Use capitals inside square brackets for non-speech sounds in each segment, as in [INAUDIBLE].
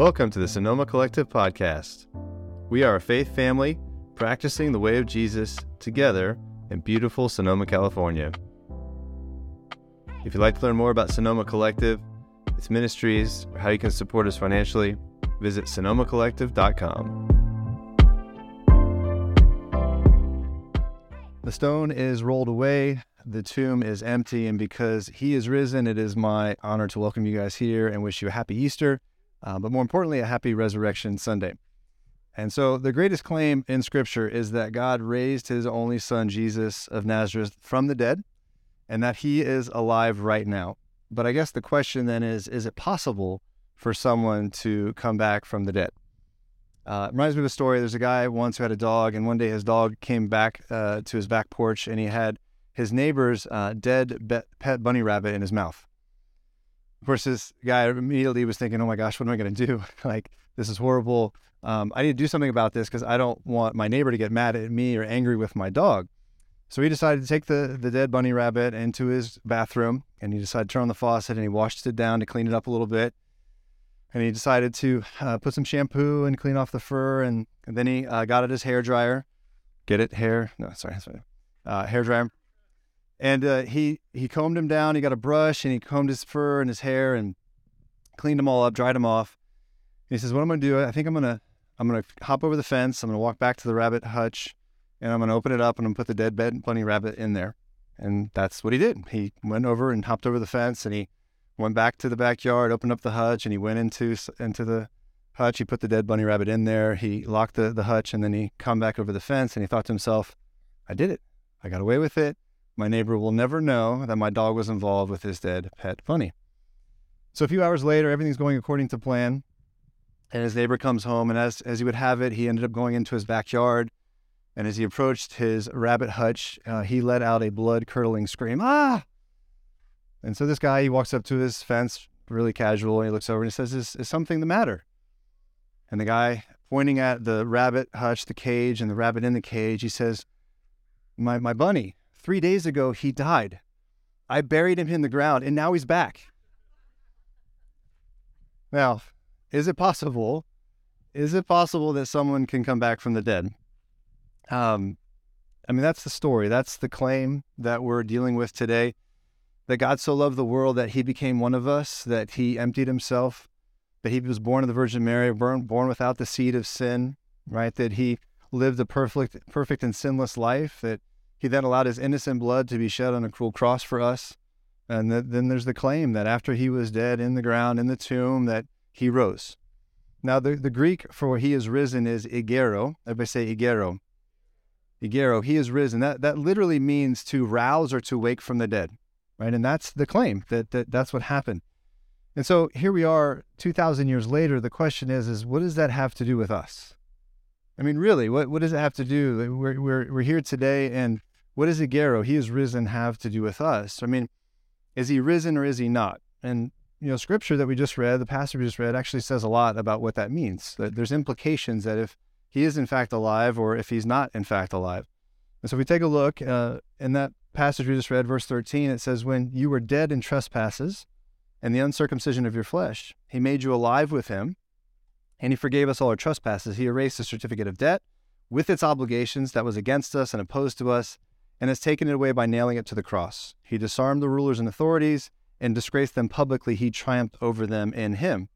Welcome to the Sonoma Collective podcast. We are a faith family practicing the way of Jesus together in beautiful Sonoma, California. If you'd like to learn more about Sonoma Collective, its ministries, or how you can support us financially, visit sonomacollective.com. The stone is rolled away, the tomb is empty, and because he is risen, it is my honor to welcome you guys here and wish you a happy Easter, uh, but more importantly, a happy Resurrection Sunday. And so, the greatest claim in Scripture is that God raised his only son, Jesus of Nazareth, from the dead, and that he is alive right now. But I guess the question then is is it possible for someone to come back from the dead? Uh, it reminds me of a story. There's a guy once who had a dog, and one day his dog came back uh, to his back porch and he had his neighbor's uh, dead be- pet bunny rabbit in his mouth. Of course, this guy immediately was thinking, oh my gosh, what am I going to do? [LAUGHS] like, this is horrible. Um, I need to do something about this because I don't want my neighbor to get mad at me or angry with my dog. So he decided to take the, the dead bunny rabbit into his bathroom and he decided to turn on the faucet and he washed it down to clean it up a little bit. And he decided to uh, put some shampoo and clean off the fur. And, and then he uh, got at his hair dryer. Get it? Hair? No, sorry. sorry. Uh, hair dryer. And uh, he he combed him down. He got a brush and he combed his fur and his hair and cleaned them all up, dried them off. And he says, "What I'm going to do? I think I'm going to I'm going to hop over the fence. I'm going to walk back to the rabbit hutch, and I'm going to open it up and I'm put the dead bed bunny rabbit in there." And that's what he did. He went over and hopped over the fence and he went back to the backyard, opened up the hutch, and he went into into the hutch. He put the dead bunny rabbit in there. He locked the, the hutch, and then he come back over the fence and he thought to himself, "I did it. I got away with it. My neighbor will never know that my dog was involved with his dead pet bunny. So a few hours later, everything's going according to plan. And his neighbor comes home, and as, as he would have it, he ended up going into his backyard. And as he approached his rabbit hutch, uh, he let out a blood curdling scream, Ah! And so this guy, he walks up to his fence, really casual, and he looks over and he says, Is, is something the matter? And the guy, pointing at the rabbit hutch, the cage, and the rabbit in the cage, he says, My, my bunny, Three days ago, he died. I buried him in the ground, and now he's back. Now, is it possible? Is it possible that someone can come back from the dead? Um, I mean, that's the story. That's the claim that we're dealing with today. That God so loved the world that he became one of us, that he emptied himself, that he was born of the Virgin Mary, born, born without the seed of sin, right? That he lived a perfect, perfect and sinless life, that he then allowed his innocent blood to be shed on a cruel cross for us. And th- then there's the claim that after he was dead in the ground, in the tomb, that he rose. Now, the, the Greek for he is risen is igero. Everybody say igero. Igero, he is risen. That, that literally means to rouse or to wake from the dead, right? And that's the claim that, that that's what happened. And so here we are 2,000 years later. The question is, is what does that have to do with us? I mean, really, what, what does it have to do? We're, we're, we're here today and what does Igero, he is risen, have to do with us? I mean, is he risen or is he not? And, you know, scripture that we just read, the passage we just read, actually says a lot about what that means. That there's implications that if he is in fact alive or if he's not in fact alive. And so if we take a look uh, in that passage we just read, verse 13, it says, When you were dead in trespasses and the uncircumcision of your flesh, he made you alive with him, and he forgave us all our trespasses. He erased the certificate of debt with its obligations that was against us and opposed to us and has taken it away by nailing it to the cross. He disarmed the rulers and authorities and disgraced them publicly. He triumphed over them in him.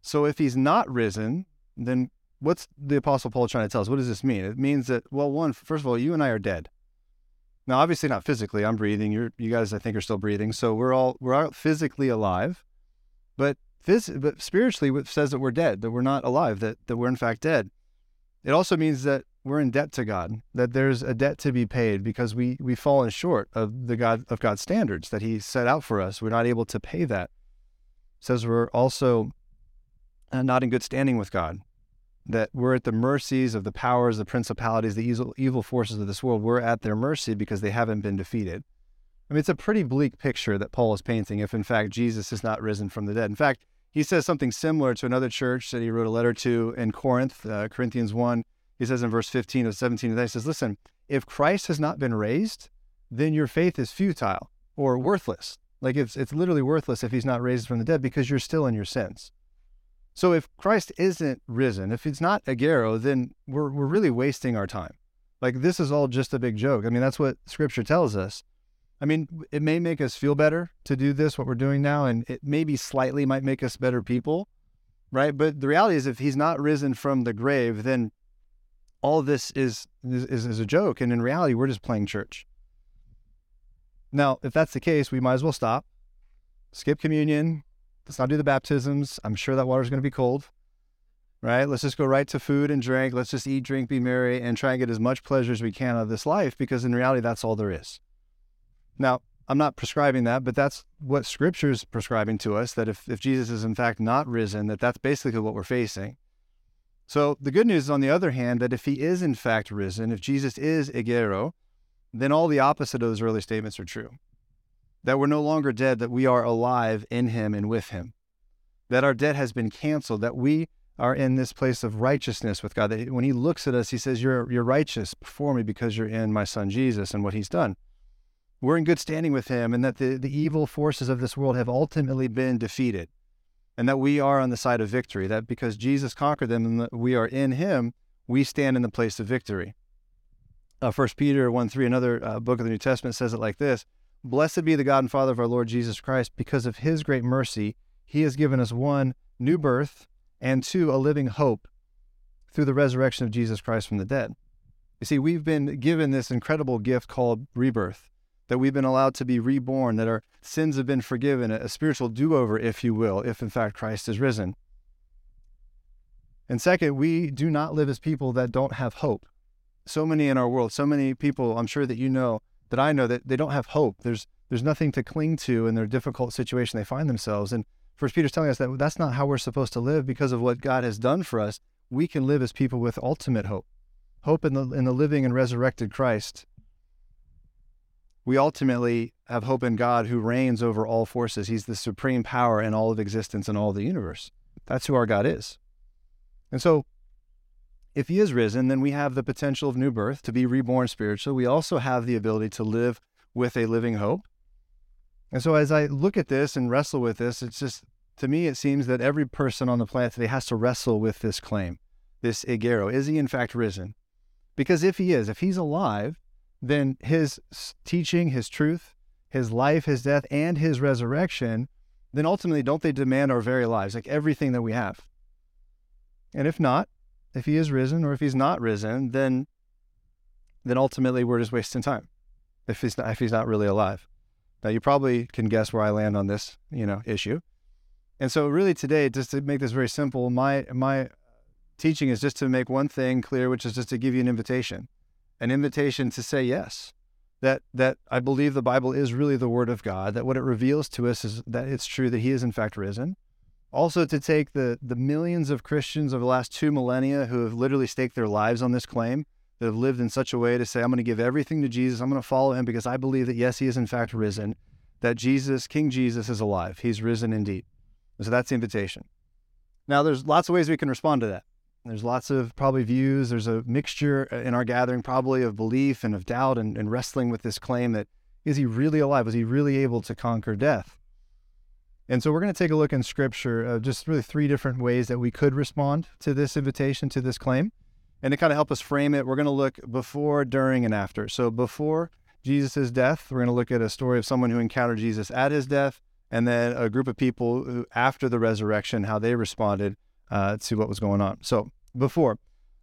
So if he's not risen, then what's the Apostle Paul trying to tell us? What does this mean? It means that, well, one, first of all, you and I are dead. Now, obviously not physically. I'm breathing. You're, you guys, I think, are still breathing. So we're all we're all physically alive, but phys- but spiritually, it says that we're dead, that we're not alive, that that we're in fact dead. It also means that we're in debt to God, that there's a debt to be paid because we we've fallen short of the God of God's standards that He set out for us. We're not able to pay that. It says we're also uh, not in good standing with God, that we're at the mercies of the powers, the principalities, the evil, evil forces of this world. We're at their mercy because they haven't been defeated. I mean, it's a pretty bleak picture that Paul is painting if, in fact, Jesus is not risen from the dead. In fact, he says something similar to another church that he wrote a letter to in Corinth, uh, Corinthians 1 he says in verse 15 of 17 he says, Listen, if Christ has not been raised, then your faith is futile or worthless. Like it's, it's literally worthless if he's not raised from the dead because you're still in your sins. So if Christ isn't risen, if it's not agero, then we're, we're really wasting our time. Like this is all just a big joke. I mean, that's what scripture tells us. I mean, it may make us feel better to do this, what we're doing now, and it maybe slightly might make us better people, right? But the reality is, if he's not risen from the grave, then all this is, is, is a joke. And in reality, we're just playing church. Now, if that's the case, we might as well stop, skip communion. Let's not do the baptisms. I'm sure that water's going to be cold, right? Let's just go right to food and drink. Let's just eat, drink, be merry, and try and get as much pleasure as we can out of this life because in reality, that's all there is. Now, I'm not prescribing that, but that's what Scripture is prescribing to us that if, if Jesus is in fact not risen, that that's basically what we're facing. So the good news is, on the other hand, that if he is in fact risen, if Jesus is egero, then all the opposite of those early statements are true. That we're no longer dead, that we are alive in him and with him. That our debt has been canceled, that we are in this place of righteousness with God. That when he looks at us, he says, You're, you're righteous before me because you're in my son Jesus and what he's done. We're in good standing with him, and that the, the evil forces of this world have ultimately been defeated, and that we are on the side of victory. That because Jesus conquered them and we are in him, we stand in the place of victory uh, First Peter 1 3, another uh, book of the New Testament, says it like this Blessed be the God and Father of our Lord Jesus Christ, because of his great mercy, he has given us one, new birth, and two, a living hope through the resurrection of Jesus Christ from the dead. You see, we've been given this incredible gift called rebirth, that we've been allowed to be reborn, that our sins have been forgiven, a spiritual do over, if you will, if in fact Christ is risen. And second, we do not live as people that don't have hope so many in our world, so many people I'm sure that you know that I know that they don't have hope. There's there's nothing to cling to in their difficult situation they find themselves. And First Peter's telling us that that's not how we're supposed to live because of what God has done for us. We can live as people with ultimate hope, hope in the in the living and resurrected Christ. We ultimately have hope in God who reigns over all forces. He's the supreme power in all of existence and all of the universe. That's who our God is. And so if he is risen, then we have the potential of new birth to be reborn spiritually. We also have the ability to live with a living hope. And so as I look at this and wrestle with this, it's just to me it seems that every person on the planet today has to wrestle with this claim, this Igero. Is he in fact risen? Because if he is, if he's alive, then his teaching, his truth, his life, his death, and his resurrection, then ultimately don't they demand our very lives, like everything that we have? And if not, if he is risen or if he's not risen, then then ultimately we're just wasting time. If he's not, if he's not really alive. Now you probably can guess where I land on this, you know, issue. And so really today, just to make this very simple, my my teaching is just to make one thing clear, which is just to give you an invitation. An invitation to say yes. That that I believe the Bible is really the word of God, that what it reveals to us is that it's true that he is in fact risen also, to take the, the millions of Christians over the last two millennia who have literally staked their lives on this claim, that have lived in such a way to say, I'm going to give everything to Jesus. I'm going to follow him because I believe that, yes, he is in fact risen, that Jesus, King Jesus, is alive. He's risen indeed. so that's the invitation. Now, there's lots of ways we can respond to that. There's lots of probably views. There's a mixture uh, in our gathering, probably of belief and of doubt and, and wrestling with this claim that is he really alive? Was he really able to conquer death? And so we're going to take a look in scripture of just really three different ways that we could respond to this invitation, to this claim. And to kind of help us frame it, we're going to look before, during, and after. So before Jesus' death, we're going to look at a story of someone who encountered Jesus at his death, and then a group of people who, after the resurrection, how they responded uh, to what was going on. So before,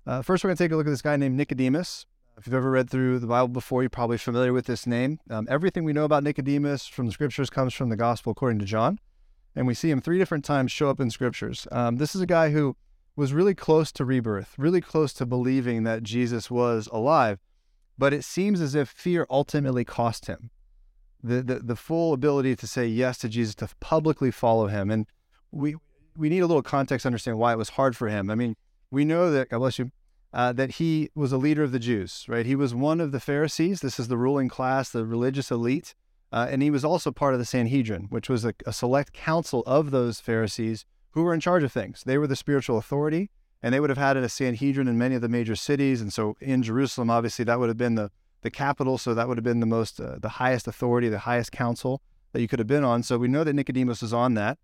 uh, first we're going to take a look at this guy named Nicodemus. If you've ever read through the Bible before, you're probably familiar with this name. Um, everything we know about Nicodemus from the scriptures comes from the Gospel according to John and we see him three different times show up in scriptures. Um, this is a guy who was really close to rebirth, really close to believing that Jesus was alive, but it seems as if fear ultimately cost him the, the, the full ability to say yes to Jesus, to publicly follow him. And we, we need a little context to understand why it was hard for him. I mean, we know that, God bless you, uh, that he was a leader of the Jews, right? He was one of the Pharisees. This is the ruling class, the religious elite. Uh, and he was also part of the Sanhedrin, which was a, a, select council of those Pharisees who were in charge of things. They were the spiritual authority, and they would have had a Sanhedrin in many of the major cities. And so in Jerusalem, obviously, that would have been the, the capital. So that would have been the most, uh, the highest authority, the highest council that you could have been on. So we know that Nicodemus was on that.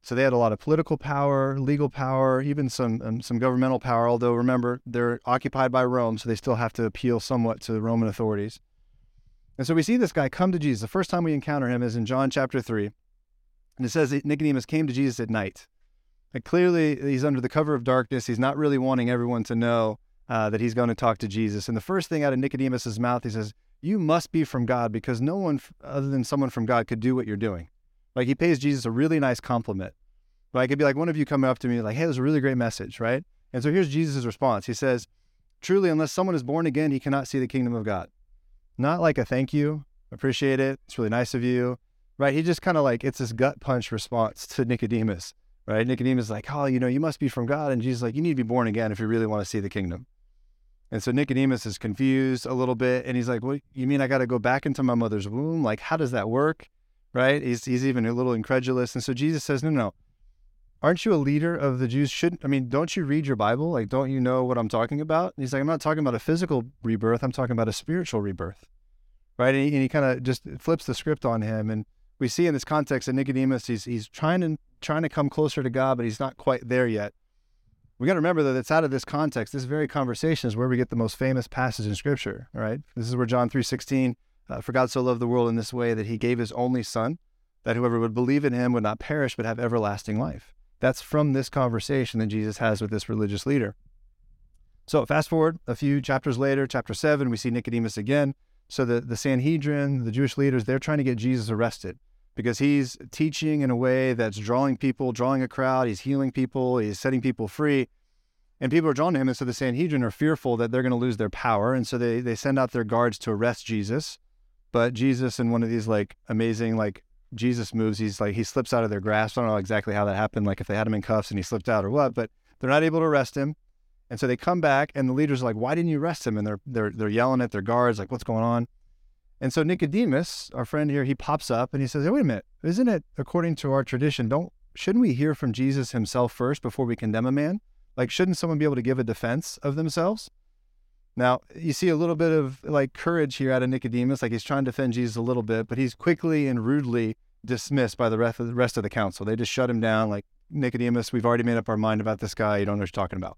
So they had a lot of political power, legal power, even some um, some governmental power. Although remember, they're occupied by Rome, so they still have to appeal somewhat to the Roman authorities. And so we see this guy come to Jesus. The first time we encounter him is in John chapter three, and it says that Nicodemus came to Jesus at night. And clearly, he's under the cover of darkness. He's not really wanting everyone to know uh, that he's going to talk to Jesus. And the first thing out of Nicodemus's mouth, he says, "You must be from God, because no one other than someone from God could do what you're doing." Like he pays Jesus a really nice compliment. Like it'd be like one of you coming up to me like, "Hey, there's a really great message," right? And so here's Jesus' response. He says, "Truly, unless someone is born again, he cannot see the kingdom of God." Not like a thank you, appreciate it, it's really nice of you, right? He just kind of like it's this gut punch response to Nicodemus, right? Nicodemus is like, "Oh, you know, you must be from God," and Jesus is like, "You need to be born again if you really want to see the kingdom." And so Nicodemus is confused a little bit, and he's like, "What you mean? I got to go back into my mother's womb? Like, how does that work?" Right? He's he's even a little incredulous, and so Jesus says, "No, no, aren't you a leader of the Jews? Shouldn't I mean, don't you read your Bible? Like, don't you know what I'm talking about?" And he's like, "I'm not talking about a physical rebirth. I'm talking about a spiritual rebirth." Right? And he, he kind of just flips the script on him, and we see in this context that Nicodemus, he's he's trying to trying to come closer to God, but he's not quite there yet. We got to remember that it's out of this context. This very conversation is where we get the most famous passage in Scripture. All right, this is where John three sixteen, uh, for God so loved the world in this way that He gave His only Son, that whoever would believe in Him would not perish but have everlasting life. That's from this conversation that Jesus has with this religious leader. So fast forward a few chapters later, chapter seven, we see Nicodemus again. So the the Sanhedrin, the Jewish leaders, they're trying to get Jesus arrested because he's teaching in a way that's drawing people, drawing a crowd. He's healing people, he's setting people free. And people are drawn to him. And so the Sanhedrin are fearful that they're going to lose their power. And so they, they send out their guards to arrest Jesus. But Jesus, in one of these like amazing, like Jesus moves, he's like, he slips out of their grasp. I don't know exactly how that happened, like if they had him in cuffs and he slipped out or what, but they're not able to arrest him. And so they come back and the leaders are like, why didn't you arrest him? And they're, they're, they're yelling at their guards, like, what's going on? And so Nicodemus, our friend here, he pops up and he says, hey, "Wait a minute! Isn't it according to our tradition? Don't shouldn't we hear from Jesus himself first before we condemn a man? Like, shouldn't someone be able to give a defense of themselves?" Now you see a little bit of like courage here out of Nicodemus, like he's trying to defend Jesus a little bit, but he's quickly and rudely dismissed by the rest of the council. They just shut him down, like Nicodemus. We've already made up our mind about this guy. You don't know what you're talking about.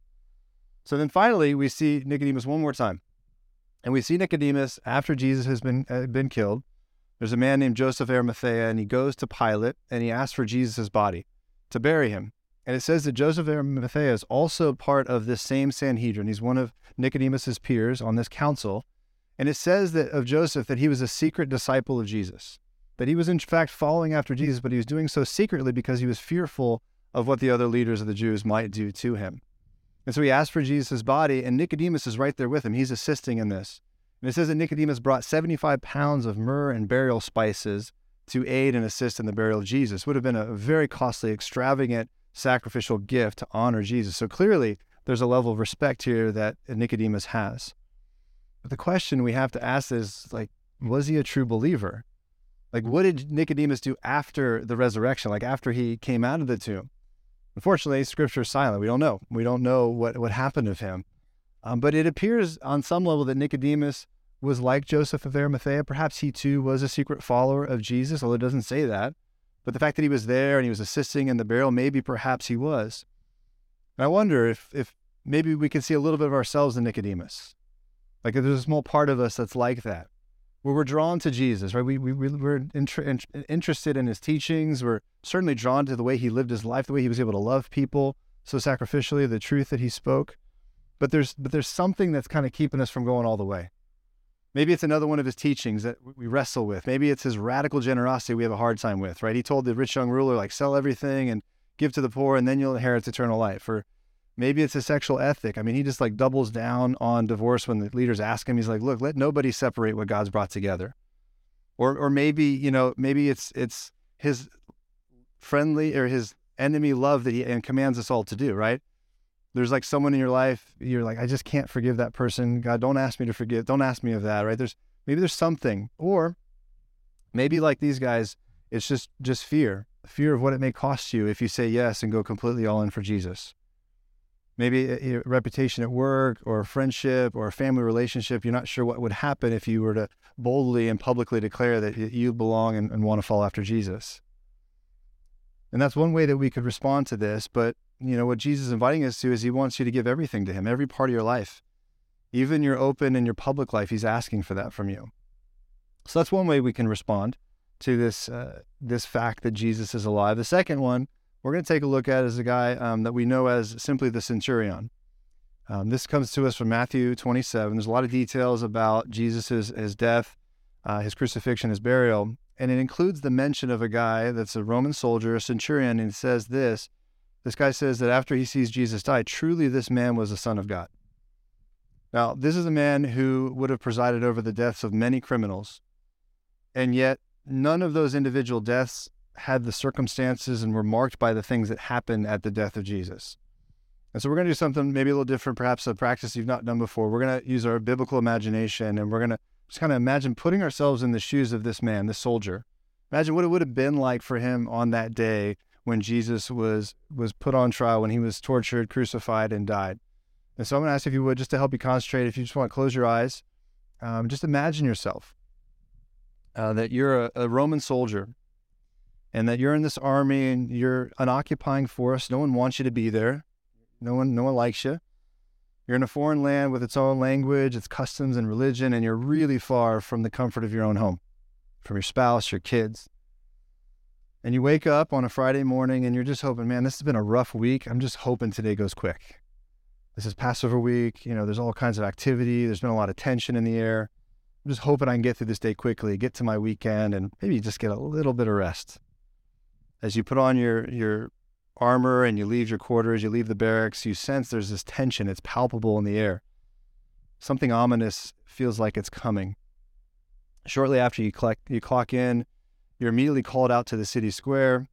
So then finally, we see Nicodemus one more time. And we see Nicodemus after Jesus has been uh, been killed. There's a man named Joseph Arimathea, and he goes to Pilate and he asks for Jesus' body to bury him. And it says that Joseph of Arimathea is also part of this same Sanhedrin. He's one of Nicodemus's peers on this council. And it says that of Joseph that he was a secret disciple of Jesus, that he was in fact following after Jesus, but he was doing so secretly because he was fearful of what the other leaders of the Jews might do to him. And so he asked for Jesus' body, and Nicodemus is right there with him. He's assisting in this. And it says that Nicodemus brought 75 pounds of myrrh and burial spices to aid and assist in the burial of Jesus. Would have been a very costly, extravagant sacrificial gift to honor Jesus. So clearly, there's a level of respect here that Nicodemus has. But the question we have to ask is like, was he a true believer? Like, what did Nicodemus do after the resurrection, like after he came out of the tomb? Unfortunately, scripture is silent. We don't know. We don't know what, what happened of him. Um, but it appears on some level that Nicodemus was like Joseph of Arimathea. Perhaps he too was a secret follower of Jesus, although it doesn't say that. But the fact that he was there and he was assisting in the burial, maybe perhaps he was. And I wonder if, if maybe we can see a little bit of ourselves in Nicodemus. Like there's a small part of us that's like that where we're drawn to Jesus, right? We, we, we're inter- interested in his teachings. We're certainly drawn to the way he lived his life, the way he was able to love people so sacrificially, the truth that he spoke. But there's, but there's something that's kind of keeping us from going all the way. Maybe it's another one of his teachings that we wrestle with. Maybe it's his radical generosity we have a hard time with, right? He told the rich young ruler, like, sell everything and give to the poor, and then you'll inherit eternal life. Or Maybe it's a sexual ethic. I mean, he just like doubles down on divorce when the leaders ask him. He's like, "Look, let nobody separate what God's brought together." Or, or maybe you know, maybe it's it's his friendly or his enemy love that he and commands us all to do. Right? There's like someone in your life. You're like, I just can't forgive that person. God, don't ask me to forgive. Don't ask me of that. Right? There's maybe there's something, or maybe like these guys, it's just just fear, fear of what it may cost you if you say yes and go completely all in for Jesus maybe a, a, reputation at work or a friendship or a family relationship. You're not sure what would happen if you were to boldly and publicly declare that you belong and, and want to follow after Jesus. And that's one way that we could respond to this. But, you know, what Jesus is inviting us to is he wants you to give everything to him, every part of your life. Even your open and your public life, he's asking for that from you. So that's one way we can respond to this uh, this fact that Jesus is alive. The second one we're going to take a look at is a guy um, that we know as simply the centurion. Um, this comes to us from Matthew 27. There's a lot of details about Jesus' his death, uh, his crucifixion, his burial, and it includes the mention of a guy that's a Roman soldier, a centurion, and says this. This guy says that after he sees Jesus die, truly this man was the Son of God. Now, this is a man who would have presided over the deaths of many criminals, and yet none of those individual deaths had the circumstances and were marked by the things that happened at the death of Jesus. And so we're going to do something maybe a little different, perhaps a practice you've not done before. We're going to use our biblical imagination and we're going to just kind of imagine putting ourselves in the shoes of this man, this soldier. Imagine what it would have been like for him on that day when Jesus was was put on trial, when he was tortured, crucified, and died. And so I'm going to ask if you would, just to help you concentrate, if you just want to close your eyes, um, just imagine yourself uh, that you're a, a Roman soldier and that you're in this army and you're an occupying force. No one wants you to be there. No one, no one likes you. You're in a foreign land with its own language, its customs and religion, and you're really far from the comfort of your own home, from your spouse, your kids. And you wake up on a Friday morning and you're just hoping, man, this has been a rough week. I'm just hoping today goes quick. This is Passover week. You know, there's all kinds of activity. There's been a lot of tension in the air. I'm just hoping I can get through this day quickly, get to my weekend, and maybe just get a little bit of rest as you put on your your armor and you leave your quarters, you leave the barracks, you sense there's this tension. It's palpable in the air. Something ominous feels like it's coming. Shortly after you clock, you clock in, you're immediately called out to the city square.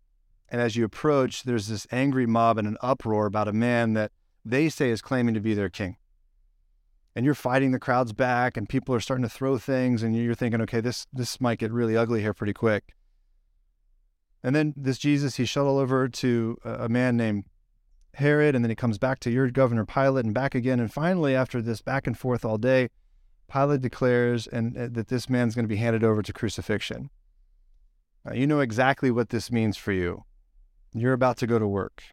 And as you approach, there's this angry mob and an uproar about a man that they say is claiming to be their king. And you're fighting the crowds back, and people are starting to throw things, and you're thinking, okay, this, this might get really ugly here pretty quick. And then this Jesus, he shuttled over to a man named Herod, and then he comes back to your governor Pilate and back again. And finally, after this back and forth all day, Pilate declares and uh, that this man's going to be handed over to crucifixion. Now, you know exactly what this means for you. You're about to go to work.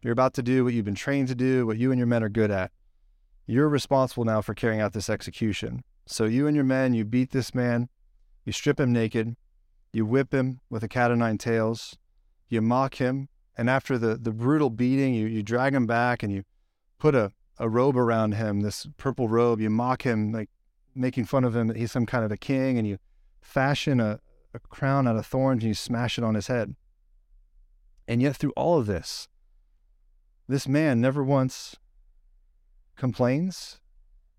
You're about to do what you've been trained to do, what you and your men are good at. You're responsible now for carrying out this execution. So you and your men, you beat this man, you strip him naked, you whip him with a cat o' nine tails. You mock him. And after the, the brutal beating, you, you drag him back and you put a, a robe around him, this purple robe. You mock him, like making fun of him that he's some kind of a king. And you fashion a, a crown out of thorns and you smash it on his head. And yet, through all of this, this man never once complains.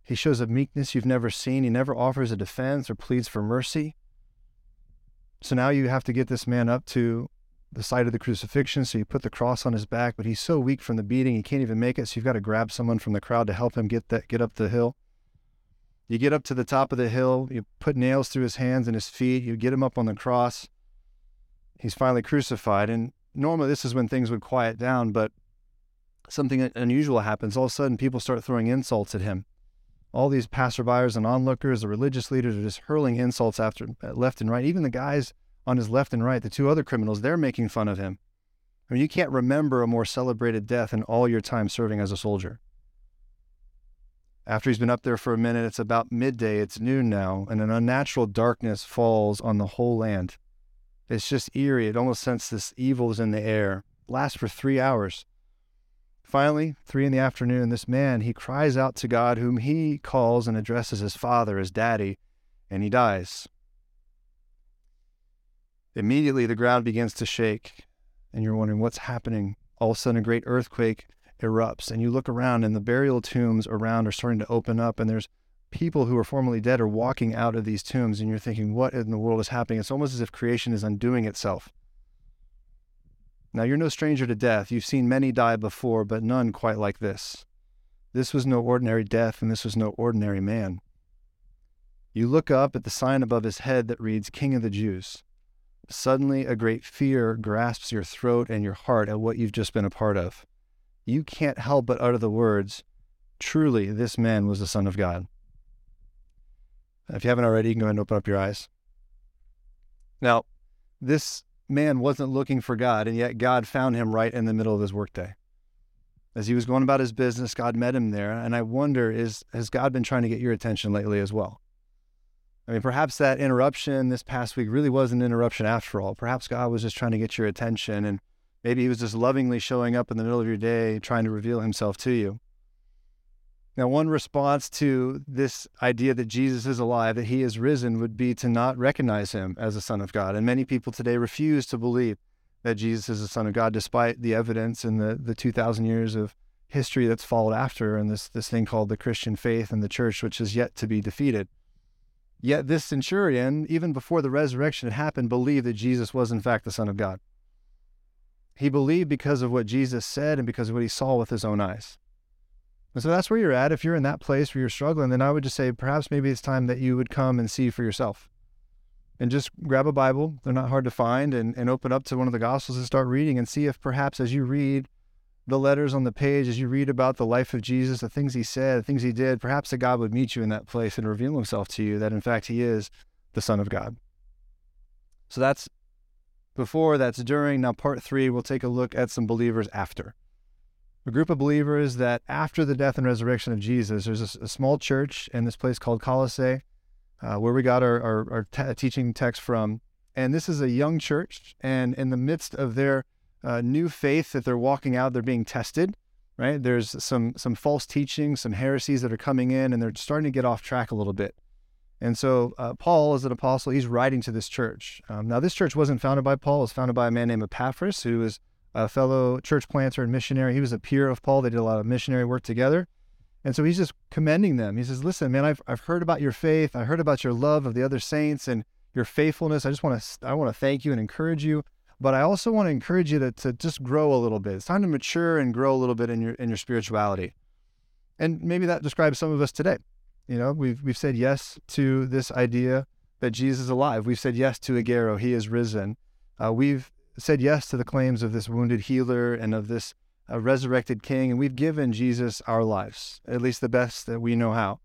He shows a meekness you've never seen. He never offers a defense or pleads for mercy. So now you have to get this man up to the site of the crucifixion. So you put the cross on his back, but he's so weak from the beating, he can't even make it. So you've got to grab someone from the crowd to help him get that get up the hill. You get up to the top of the hill, you put nails through his hands and his feet, you get him up on the cross. He's finally crucified. And normally this is when things would quiet down, but something unusual happens. All of a sudden, people start throwing insults at him all these passerbyers and onlookers, the religious leaders are just hurling insults after uh, left and right. Even the guys on his left and right, the two other criminals, they're making fun of him. I mean, you can't remember a more celebrated death in all your time serving as a soldier. After he's been up there for a minute, it's about midday, it's noon now, and an unnatural darkness falls on the whole land. It's just eerie. It almost senses this evil is in the air. Lasts for three hours. Finally, three in the afternoon, this man, he cries out to God, whom he calls and addresses as Father, as Daddy, and he dies. Immediately, the ground begins to shake, and you're wondering what's happening. All of a sudden, a great earthquake erupts, and you look around, and the burial tombs around are starting to open up, and there's people who are formerly dead are walking out of these tombs, and you're thinking, what in the world is happening? It's almost as if creation is undoing itself. Now, you're no stranger to death. You've seen many die before, but none quite like this. This was no ordinary death, and this was no ordinary man. You look up at the sign above his head that reads, King of the Jews. Suddenly, a great fear grasps your throat and your heart at what you've just been a part of. You can't help but utter the words, Truly, this man was the Son of God. If you haven't already, you can go ahead and open up your eyes. Now, this man wasn't looking for God, and yet God found him right in the middle of his workday. As he was going about his business, God met him there. And I wonder, is has God been trying to get your attention lately as well? I mean, perhaps that interruption this past week really was an interruption after all. Perhaps God was just trying to get your attention, and maybe He was just lovingly showing up in the middle of your day, trying to reveal Himself to you. Now, one response to this idea that Jesus is alive, that he is risen, would be to not recognize him as the Son of God. And many people today refuse to believe that Jesus is the Son of God, despite the evidence and the, the 2,000 years of history that's followed after, and this, this thing called the Christian faith and the church, which is yet to be defeated. Yet this centurion, even before the resurrection had happened, believed that Jesus was in fact the Son of God. He believed because of what Jesus said and because of what he saw with his own eyes. And so that's where you're at. If you're in that place where you're struggling, then I would just say perhaps maybe it's time that you would come and see for yourself. And just grab a Bible, they're not hard to find, and, and open up to one of the Gospels and start reading and see if perhaps as you read the letters on the page, as you read about the life of Jesus, the things he said, the things he did, perhaps that God would meet you in that place and reveal himself to you that in fact he is the Son of God. So that's before, that's during. Now, part three, we'll take a look at some believers after a group of believers that after the death and resurrection of Jesus, there's a, a small church in this place called Colossae, uh, where we got our, our, our t- teaching text from. And this is a young church, and in the midst of their uh, new faith that they're walking out, they're being tested. Right? There's some some false teachings, some heresies that are coming in, and they're starting to get off track a little bit. And so uh, Paul, as an apostle, he's writing to this church. Um, now, this church wasn't founded by Paul; it was founded by a man named Epaphras, who was a fellow church planter and missionary. He was a peer of Paul. They did a lot of missionary work together. And so he's just commending them. He says, Listen, man, I've, I've heard about your faith. I heard about your love of the other saints and your faithfulness. I just want to I want to thank you and encourage you. But I also want to encourage you to, to just grow a little bit. It's time to mature and grow a little bit in your in your spirituality. And maybe that describes some of us today. You know, we've we've said yes to this idea that Jesus is alive. We've said yes to Agero, he is risen. Uh, we've said yes to the claims of this wounded healer and of this uh, resurrected king, and we've given Jesus our lives, at least the best that we know how.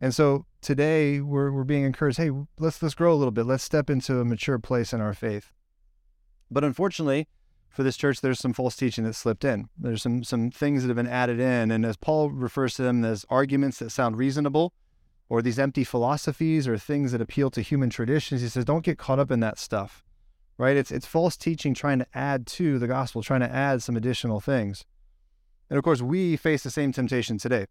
And so today we're, we're being encouraged, hey, let's let's grow a little bit. Let's step into a mature place in our faith. But unfortunately, for this church, there's some false teaching that slipped in. There's some some things that have been added in, and as Paul refers to them as arguments that sound reasonable, or these empty philosophies, or things that appeal to human traditions. He says, don't get caught up in that stuff right? It's it's false teaching trying to add to the gospel, trying to add some additional things. And of course, we face the same temptation today.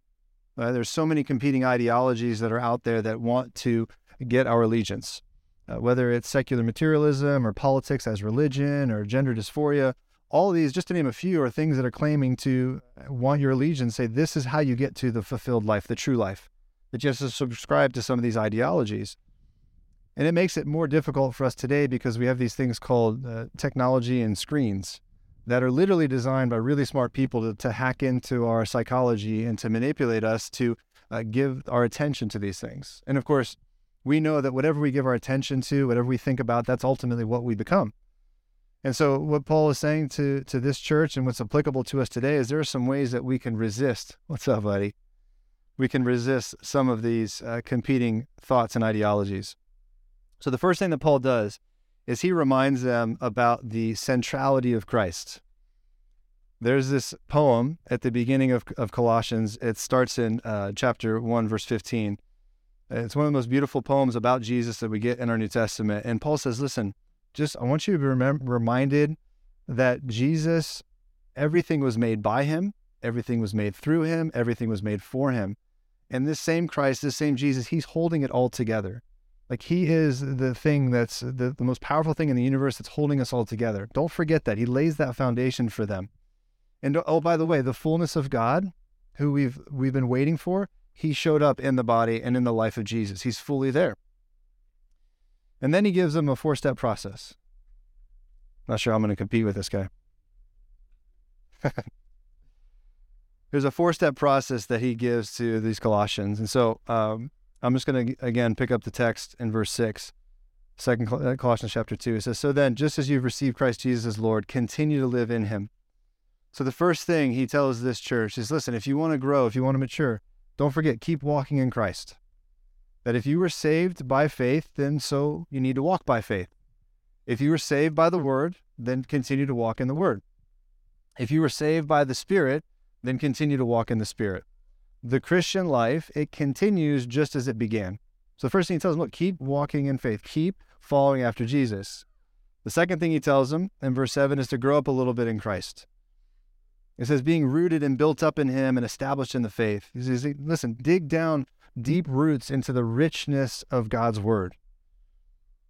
Uh, there's so many competing ideologies that are out there that want to get our allegiance, uh, whether it's secular materialism or politics as religion or gender dysphoria. All these, just to name a few, are things that are claiming to want your allegiance. Say this is how you get to the fulfilled life, the true life. That you have to subscribe to some of these ideologies. And it makes it more difficult for us today because we have these things called uh, technology and screens that are literally designed by really smart people to, to hack into our psychology and to manipulate us to uh, give our attention to these things. And of course, we know that whatever we give our attention to, whatever we think about, that's ultimately what we become. And so, what Paul is saying to, to this church and what's applicable to us today is there are some ways that we can resist. [LAUGHS] What's up, buddy? We can resist some of these uh, competing thoughts and ideologies. So the first thing that Paul does is he reminds them about the centrality of Christ. There's this poem at the beginning of, of Colossians. It starts in uh, chapter 1, verse 15. It's one of the most beautiful poems about Jesus that we get in our New Testament. And Paul says, Listen, just I want you to be reminded that Jesus, everything was made by him, everything was made through him, everything was made for him. And this same Christ, this same Jesus, he's holding it all together. Like he is the thing that's the, the most powerful thing in the universe that's holding us all together. Don't forget that. He lays that foundation for them. And oh, by the way, the fullness of God, who we've we've been waiting for, he showed up in the body and in the life of Jesus. He's fully there. And then he gives them a four-step process. Not sure I'm going to compete with this guy. [LAUGHS] There's a four-step process that he gives to these Colossians, and so um, I'm just going to again pick up the text in verse 6, second uh, Colossians chapter 2. It says, So then, just as you've received Christ Jesus as Lord, continue to live in him. So the first thing he tells this church is listen, if you want to grow, if you want to mature, don't forget, keep walking in Christ. That if you were saved by faith, then so you need to walk by faith. If you were saved by the word, then continue to walk in the word. If you were saved by the Spirit, then continue to walk in the Spirit. The Christian life, it continues just as it began. So the first thing he tells them, look, keep walking in faith, keep following after Jesus. The second thing he tells them in verse 7 is to grow up a little bit in Christ. It says, being rooted and built up in him and established in the faith. He says, listen, dig down deep roots into the richness of God's word.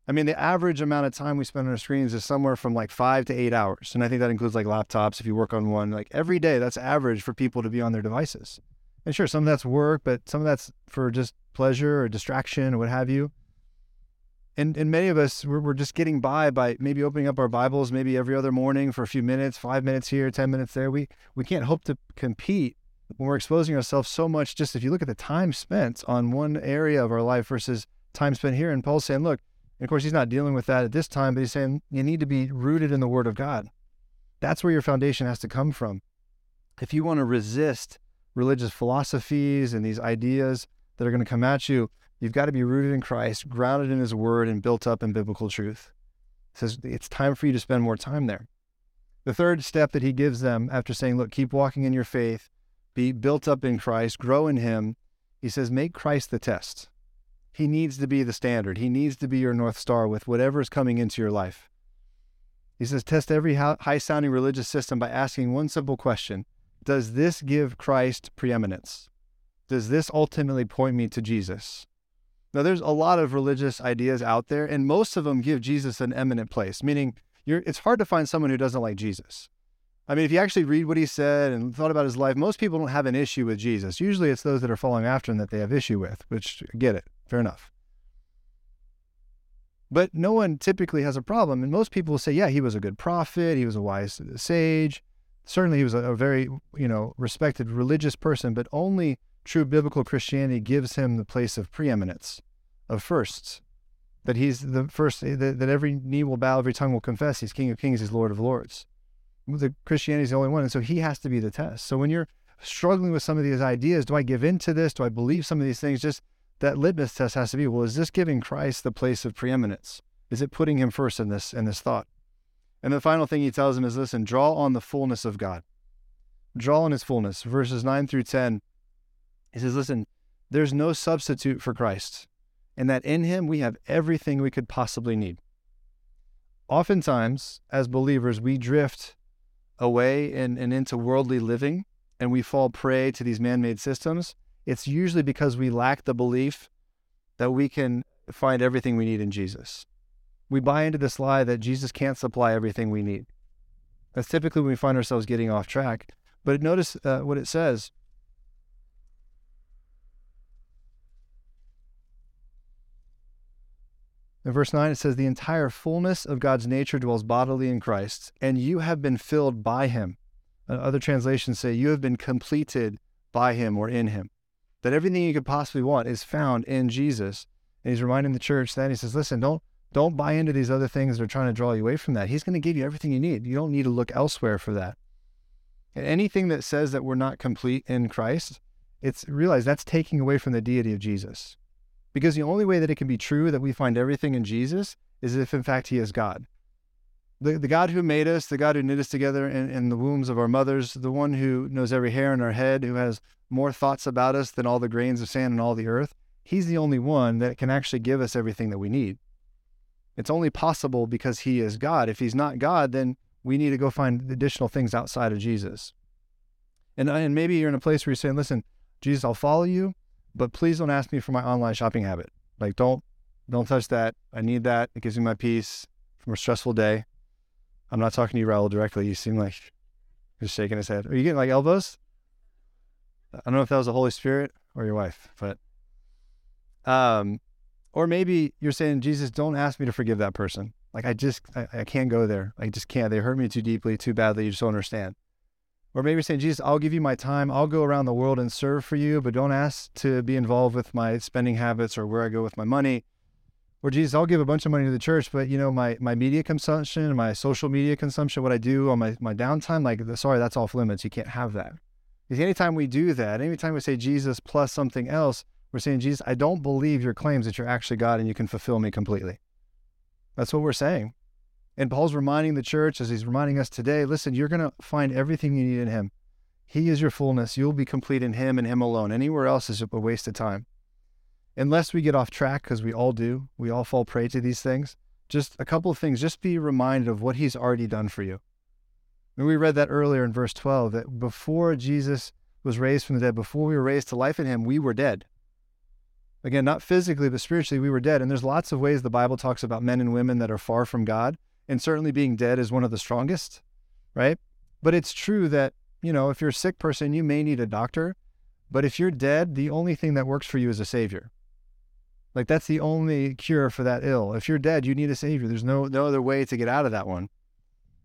I mean, the average amount of time we spend on our screens is somewhere from like five to eight hours. And I think that includes like laptops if you work on one. Like every day, that's average for people to be on their devices. And sure, some of that's work, but some of that's for just pleasure or distraction or what have you. And, and many of us, we're, we're just getting by by maybe opening up our Bibles maybe every other morning for a few minutes, five minutes here, 10 minutes there. We, we can't hope to compete when we're exposing ourselves so much. Just if you look at the time spent on one area of our life versus time spent here. And Paul's saying, look, and of course, he's not dealing with that at this time, but he's saying you need to be rooted in the Word of God. That's where your foundation has to come from. If you want to resist religious philosophies and these ideas that are going to come at you, you've got to be rooted in Christ, grounded in His Word, and built up in biblical truth. He says it's time for you to spend more time there. The third step that he gives them after saying, Look, keep walking in your faith, be built up in Christ, grow in Him, he says, Make Christ the test. He needs to be the standard. He needs to be your North Star with whatever is coming into your life. He says, test every high sounding religious system by asking one simple question Does this give Christ preeminence? Does this ultimately point me to Jesus? Now, there's a lot of religious ideas out there, and most of them give Jesus an eminent place, meaning it's hard to find someone who doesn't like Jesus. I mean, if you actually read what he said and thought about his life, most people don't have an issue with Jesus. Usually it's those that are following after him that they have issue with, which get it. Fair enough. But no one typically has a problem. And most people will say, yeah, he was a good prophet. He was a wise sage. Certainly he was a, a very, you know, respected religious person, but only true biblical Christianity gives him the place of preeminence, of firsts. That he's the first, eh, that, that every knee will bow, every tongue will confess he's King of Kings, he's Lord of Lords. The Christianity is the only one. And so he has to be the test. So when you're struggling with some of these ideas, do I give in to this? Do I believe some of these things? Just that litmus test has to be well, is this giving Christ the place of preeminence? Is it putting him first in this in this thought? And the final thing he tells him is listen, draw on the fullness of God. Draw on his fullness. Verses 9 through 10. He says, listen, there's no substitute for Christ, and that in him we have everything we could possibly need. Oftentimes, as believers, we drift away and, and into worldly living and we fall prey to these man made systems it's usually because we lack the belief that we can find everything we need in Jesus. We buy into this lie that Jesus can't supply everything we need. That's typically when we find ourselves getting off track. But notice uh, what it says. In verse 9, it says, The entire fullness of God's nature dwells bodily in Christ, and you have been filled by him. Other translations say, You have been completed by him or in him that everything you could possibly want is found in Jesus. And he's reminding the church that he says, listen, don't don't buy into these other things that are trying to draw you away from that. He's going to give you everything you need. You don't need to look elsewhere for that. And anything that says that we're not complete in Christ, it's realize that's taking away from the deity of Jesus. Because the only way that it can be true that we find everything in Jesus is if in fact he is God the, the God who made us, the God who knit us together in, in the wombs of our mothers, the one who knows every hair in our head, who has more thoughts about us than all the grains of sand in all the earth, he's the only one that can actually give us everything that we need. It's only possible because he is God. If he's not God, then we need to go find additional things outside of Jesus. And, and maybe you're in a place where you're saying, listen, Jesus, I'll follow you, but please don't ask me for my online shopping habit. Like, don't, don't touch that. I need that. It gives me my peace from a stressful day. I'm not talking to you, Raul, directly. You seem like [LAUGHS] you're shaking his head. Are you getting like elbows? I don't know if that was the Holy Spirit or your wife, but um, or maybe you're saying, Jesus, don't ask me to forgive that person. Like I just I, I can't go there. I just can't. They hurt me too deeply, too badly. You just don't understand. Or maybe you're saying, Jesus, I'll give you my time. I'll go around the world and serve for you, but don't ask to be involved with my spending habits or where I go with my money or Jesus, I'll give a bunch of money to the church, but you know, my, my media consumption, my social media consumption, what I do on my, my downtime, like, sorry, that's off limits. You can't have that. Because anytime we do that, anytime we say Jesus plus something else, we're saying, Jesus, I don't believe your claims that you're actually God and you can fulfill me completely. That's what we're saying. And Paul's reminding the church, as he's reminding us today listen, you're going to find everything you need in him. He is your fullness. You'll be complete in him and him alone. Anywhere else is a waste of time. Unless we get off track, because we all do, we all fall prey to these things. Just a couple of things. Just be reminded of what he's already done for you. And we read that earlier in verse 12 that before Jesus was raised from the dead, before we were raised to life in him, we were dead. Again, not physically, but spiritually, we were dead. And there's lots of ways the Bible talks about men and women that are far from God. And certainly being dead is one of the strongest, right? But it's true that, you know, if you're a sick person, you may need a doctor. But if you're dead, the only thing that works for you is a savior. Like that's the only cure for that ill. If you're dead, you need a savior. There's no no other way to get out of that one.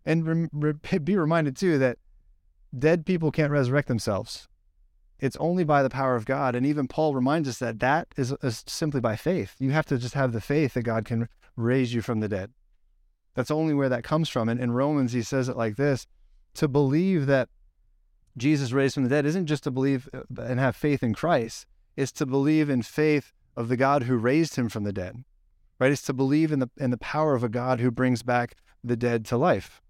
And re- [LAUGHS] be reminded too that dead people can't resurrect themselves. It's only by the power of God. And even Paul reminds us that that is, is simply by faith. You have to just have the faith that God can raise you from the dead. That's only where that comes from. And in Romans, he says it like this to believe that Jesus raised from the dead isn't just to believe uh, and have faith in Christ, it's to believe in faith of the God who raised him from the dead. Right? It's to believe in the in the power of a God who brings back the dead to life.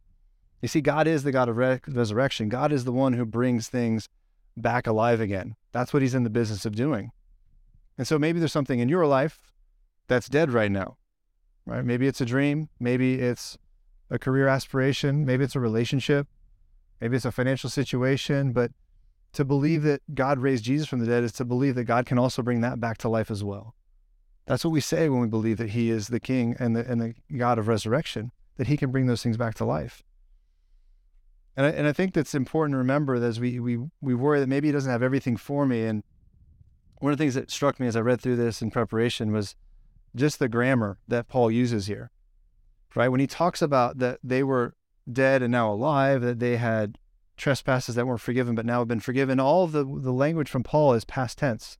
You see, God is the God of re- resurrection. God is the one who brings things back alive again. That's what he's in the business of doing. And so maybe there's something in your life that's dead right now, right? Maybe it's a dream. Maybe it's a career aspiration. Maybe it's a relationship. Maybe it's a financial situation. But to believe that God raised Jesus from the dead is to believe that God can also bring that back to life as well. That's what we say when we believe that He is the King and the, and the God of resurrection, that He can bring those things back to life. And I, and I think that's important to remember that as we, we, we worry that maybe he doesn't have everything for me. And one of the things that struck me as I read through this in preparation was just the grammar that Paul uses here, right? When he talks about that they were dead and now alive, that they had trespasses that weren't forgiven but now have been forgiven, all the, the language from Paul is past tense.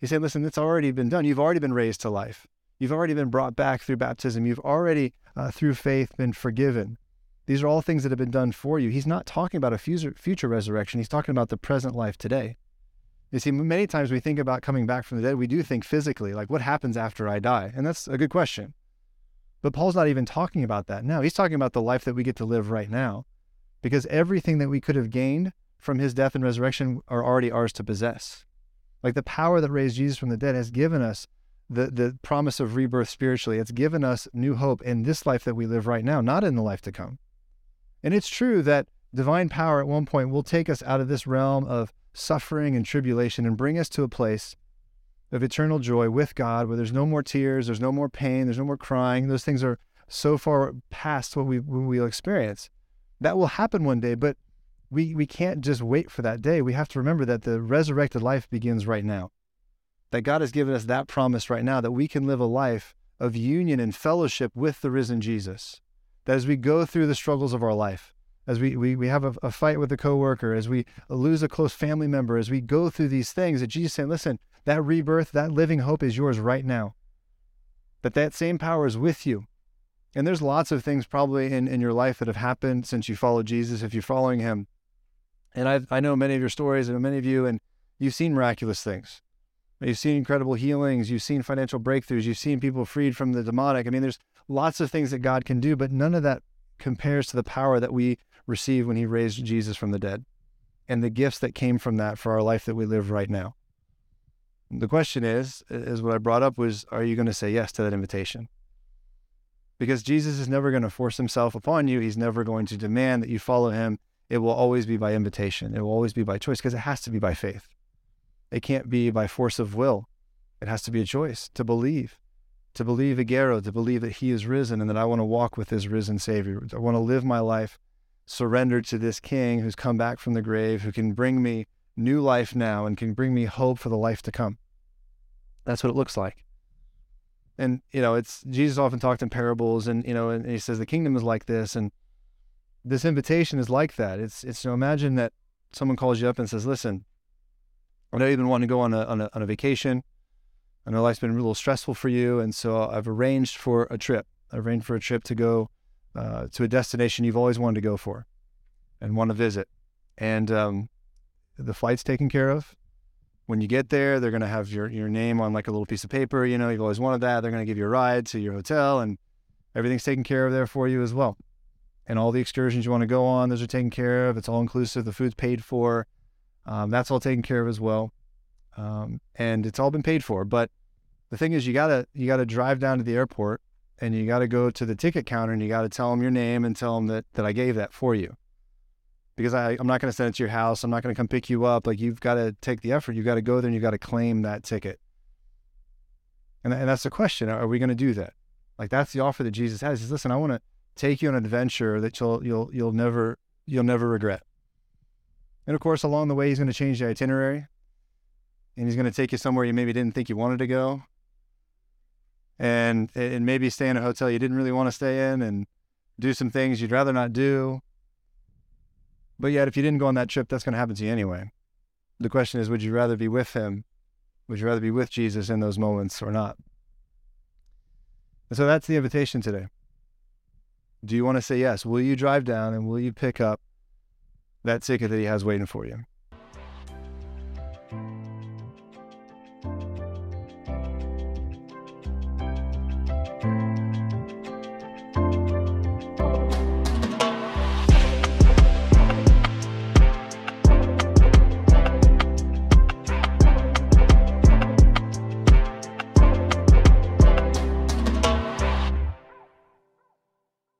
He said, listen, it's already been done. You've already been raised to life. You've already been brought back through baptism. You've already, uh, through faith, been forgiven. These are all things that have been done for you. He's not talking about a future, future resurrection. He's talking about the present life today. You see, many times we think about coming back from the dead, we do think physically, like what happens after I die? And that's a good question. But Paul's not even talking about that now. He's talking about the life that we get to live right now. Because everything that we could have gained from his death and resurrection are already ours to possess. Like the power that raised Jesus from the dead has given us the, the promise of rebirth spiritually. It's given us new hope in this life that we live right now, not in the life to come. And it's true that divine power at one point will take us out of this realm of suffering and tribulation and bring us to a place of eternal joy with God where there's no more tears, there's no more pain, there's no more crying. Those things are so far past what we we'll experience. That will happen one day, but we, we can't just wait for that day. We have to remember that the resurrected life begins right now. That God has given us that promise right now that we can live a life of union and fellowship with the risen Jesus that as we go through the struggles of our life, as we, we, we have a, a fight with a coworker, as we lose a close family member, as we go through these things, that Jesus saying, listen, that rebirth, that living hope is yours right now. That that same power is with you. And there's lots of things probably in, in your life that have happened since you followed Jesus, if you're following him. And i I know many of your stories and many of you, and you've seen miraculous things. You've seen incredible healings. You've seen financial breakthroughs. You've seen people freed from the demonic. I mean, there's lots of things that God can do, but none of that compares to the power that we receive when He raised Jesus from the dead and the gifts that came from that for our life that we live right now. The question is, is what I brought up was, are you going to say yes to that invitation? Because Jesus is never going to force himself upon you. He's never going to demand that you follow him. It will always be by invitation. It will always be by choice because it has to be by faith. It can't be by force of will. It has to be a choice to believe to believe Agero, to believe that he is risen and that I want to walk with his risen Savior. I want to live my life surrendered to this King who's come back from the grave, who can bring me new life now and can bring me hope for the life to come. That's what it looks like. And, you know, it's Jesus often talked in parables and, you know, and he says the kingdom is like this. And this invitation is like that. It's, it's, you know, imagine that someone calls you up and says, listen, I know you've been wanting to go on a, on a, on a vacation I know life's been a little stressful for you, and so I've arranged for a trip. I've arranged for a trip to go uh, to a destination you've always wanted to go for and want to visit. And um, the flight's taken care of. When you get there, they're going to have your, your name on like a little piece of paper. You know, you've always wanted that. They're going to give you a ride to your hotel and everything's taken care of there for you as well. And all the excursions you want to go on, those are taken care of. It's all inclusive. The food's paid for. Um, that's all taken care of as well. Um, and it's all been paid for. But the thing is, you gotta you gotta drive down to the airport and you gotta go to the ticket counter and you gotta tell them your name and tell them that that I gave that for you. Because I, I'm not going to send it to your house. I'm not going to come pick you up. Like you've got to take the effort. You've got to go there and you've got to claim that ticket. And, and that's the question. Are we going to do that? Like that's the offer that Jesus has. He says, listen, I want to take you on an adventure that you'll you'll you'll never you'll never regret. And of course, along the way, he's going to change the itinerary, and he's going to take you somewhere you maybe didn't think you wanted to go, and and maybe stay in a hotel you didn't really want to stay in, and do some things you'd rather not do. But yet, if you didn't go on that trip, that's going to happen to you anyway. The question is, would you rather be with him? Would you rather be with Jesus in those moments or not? And so that's the invitation today. Do you want to say yes? Will you drive down and will you pick up that ticket that he has waiting for you?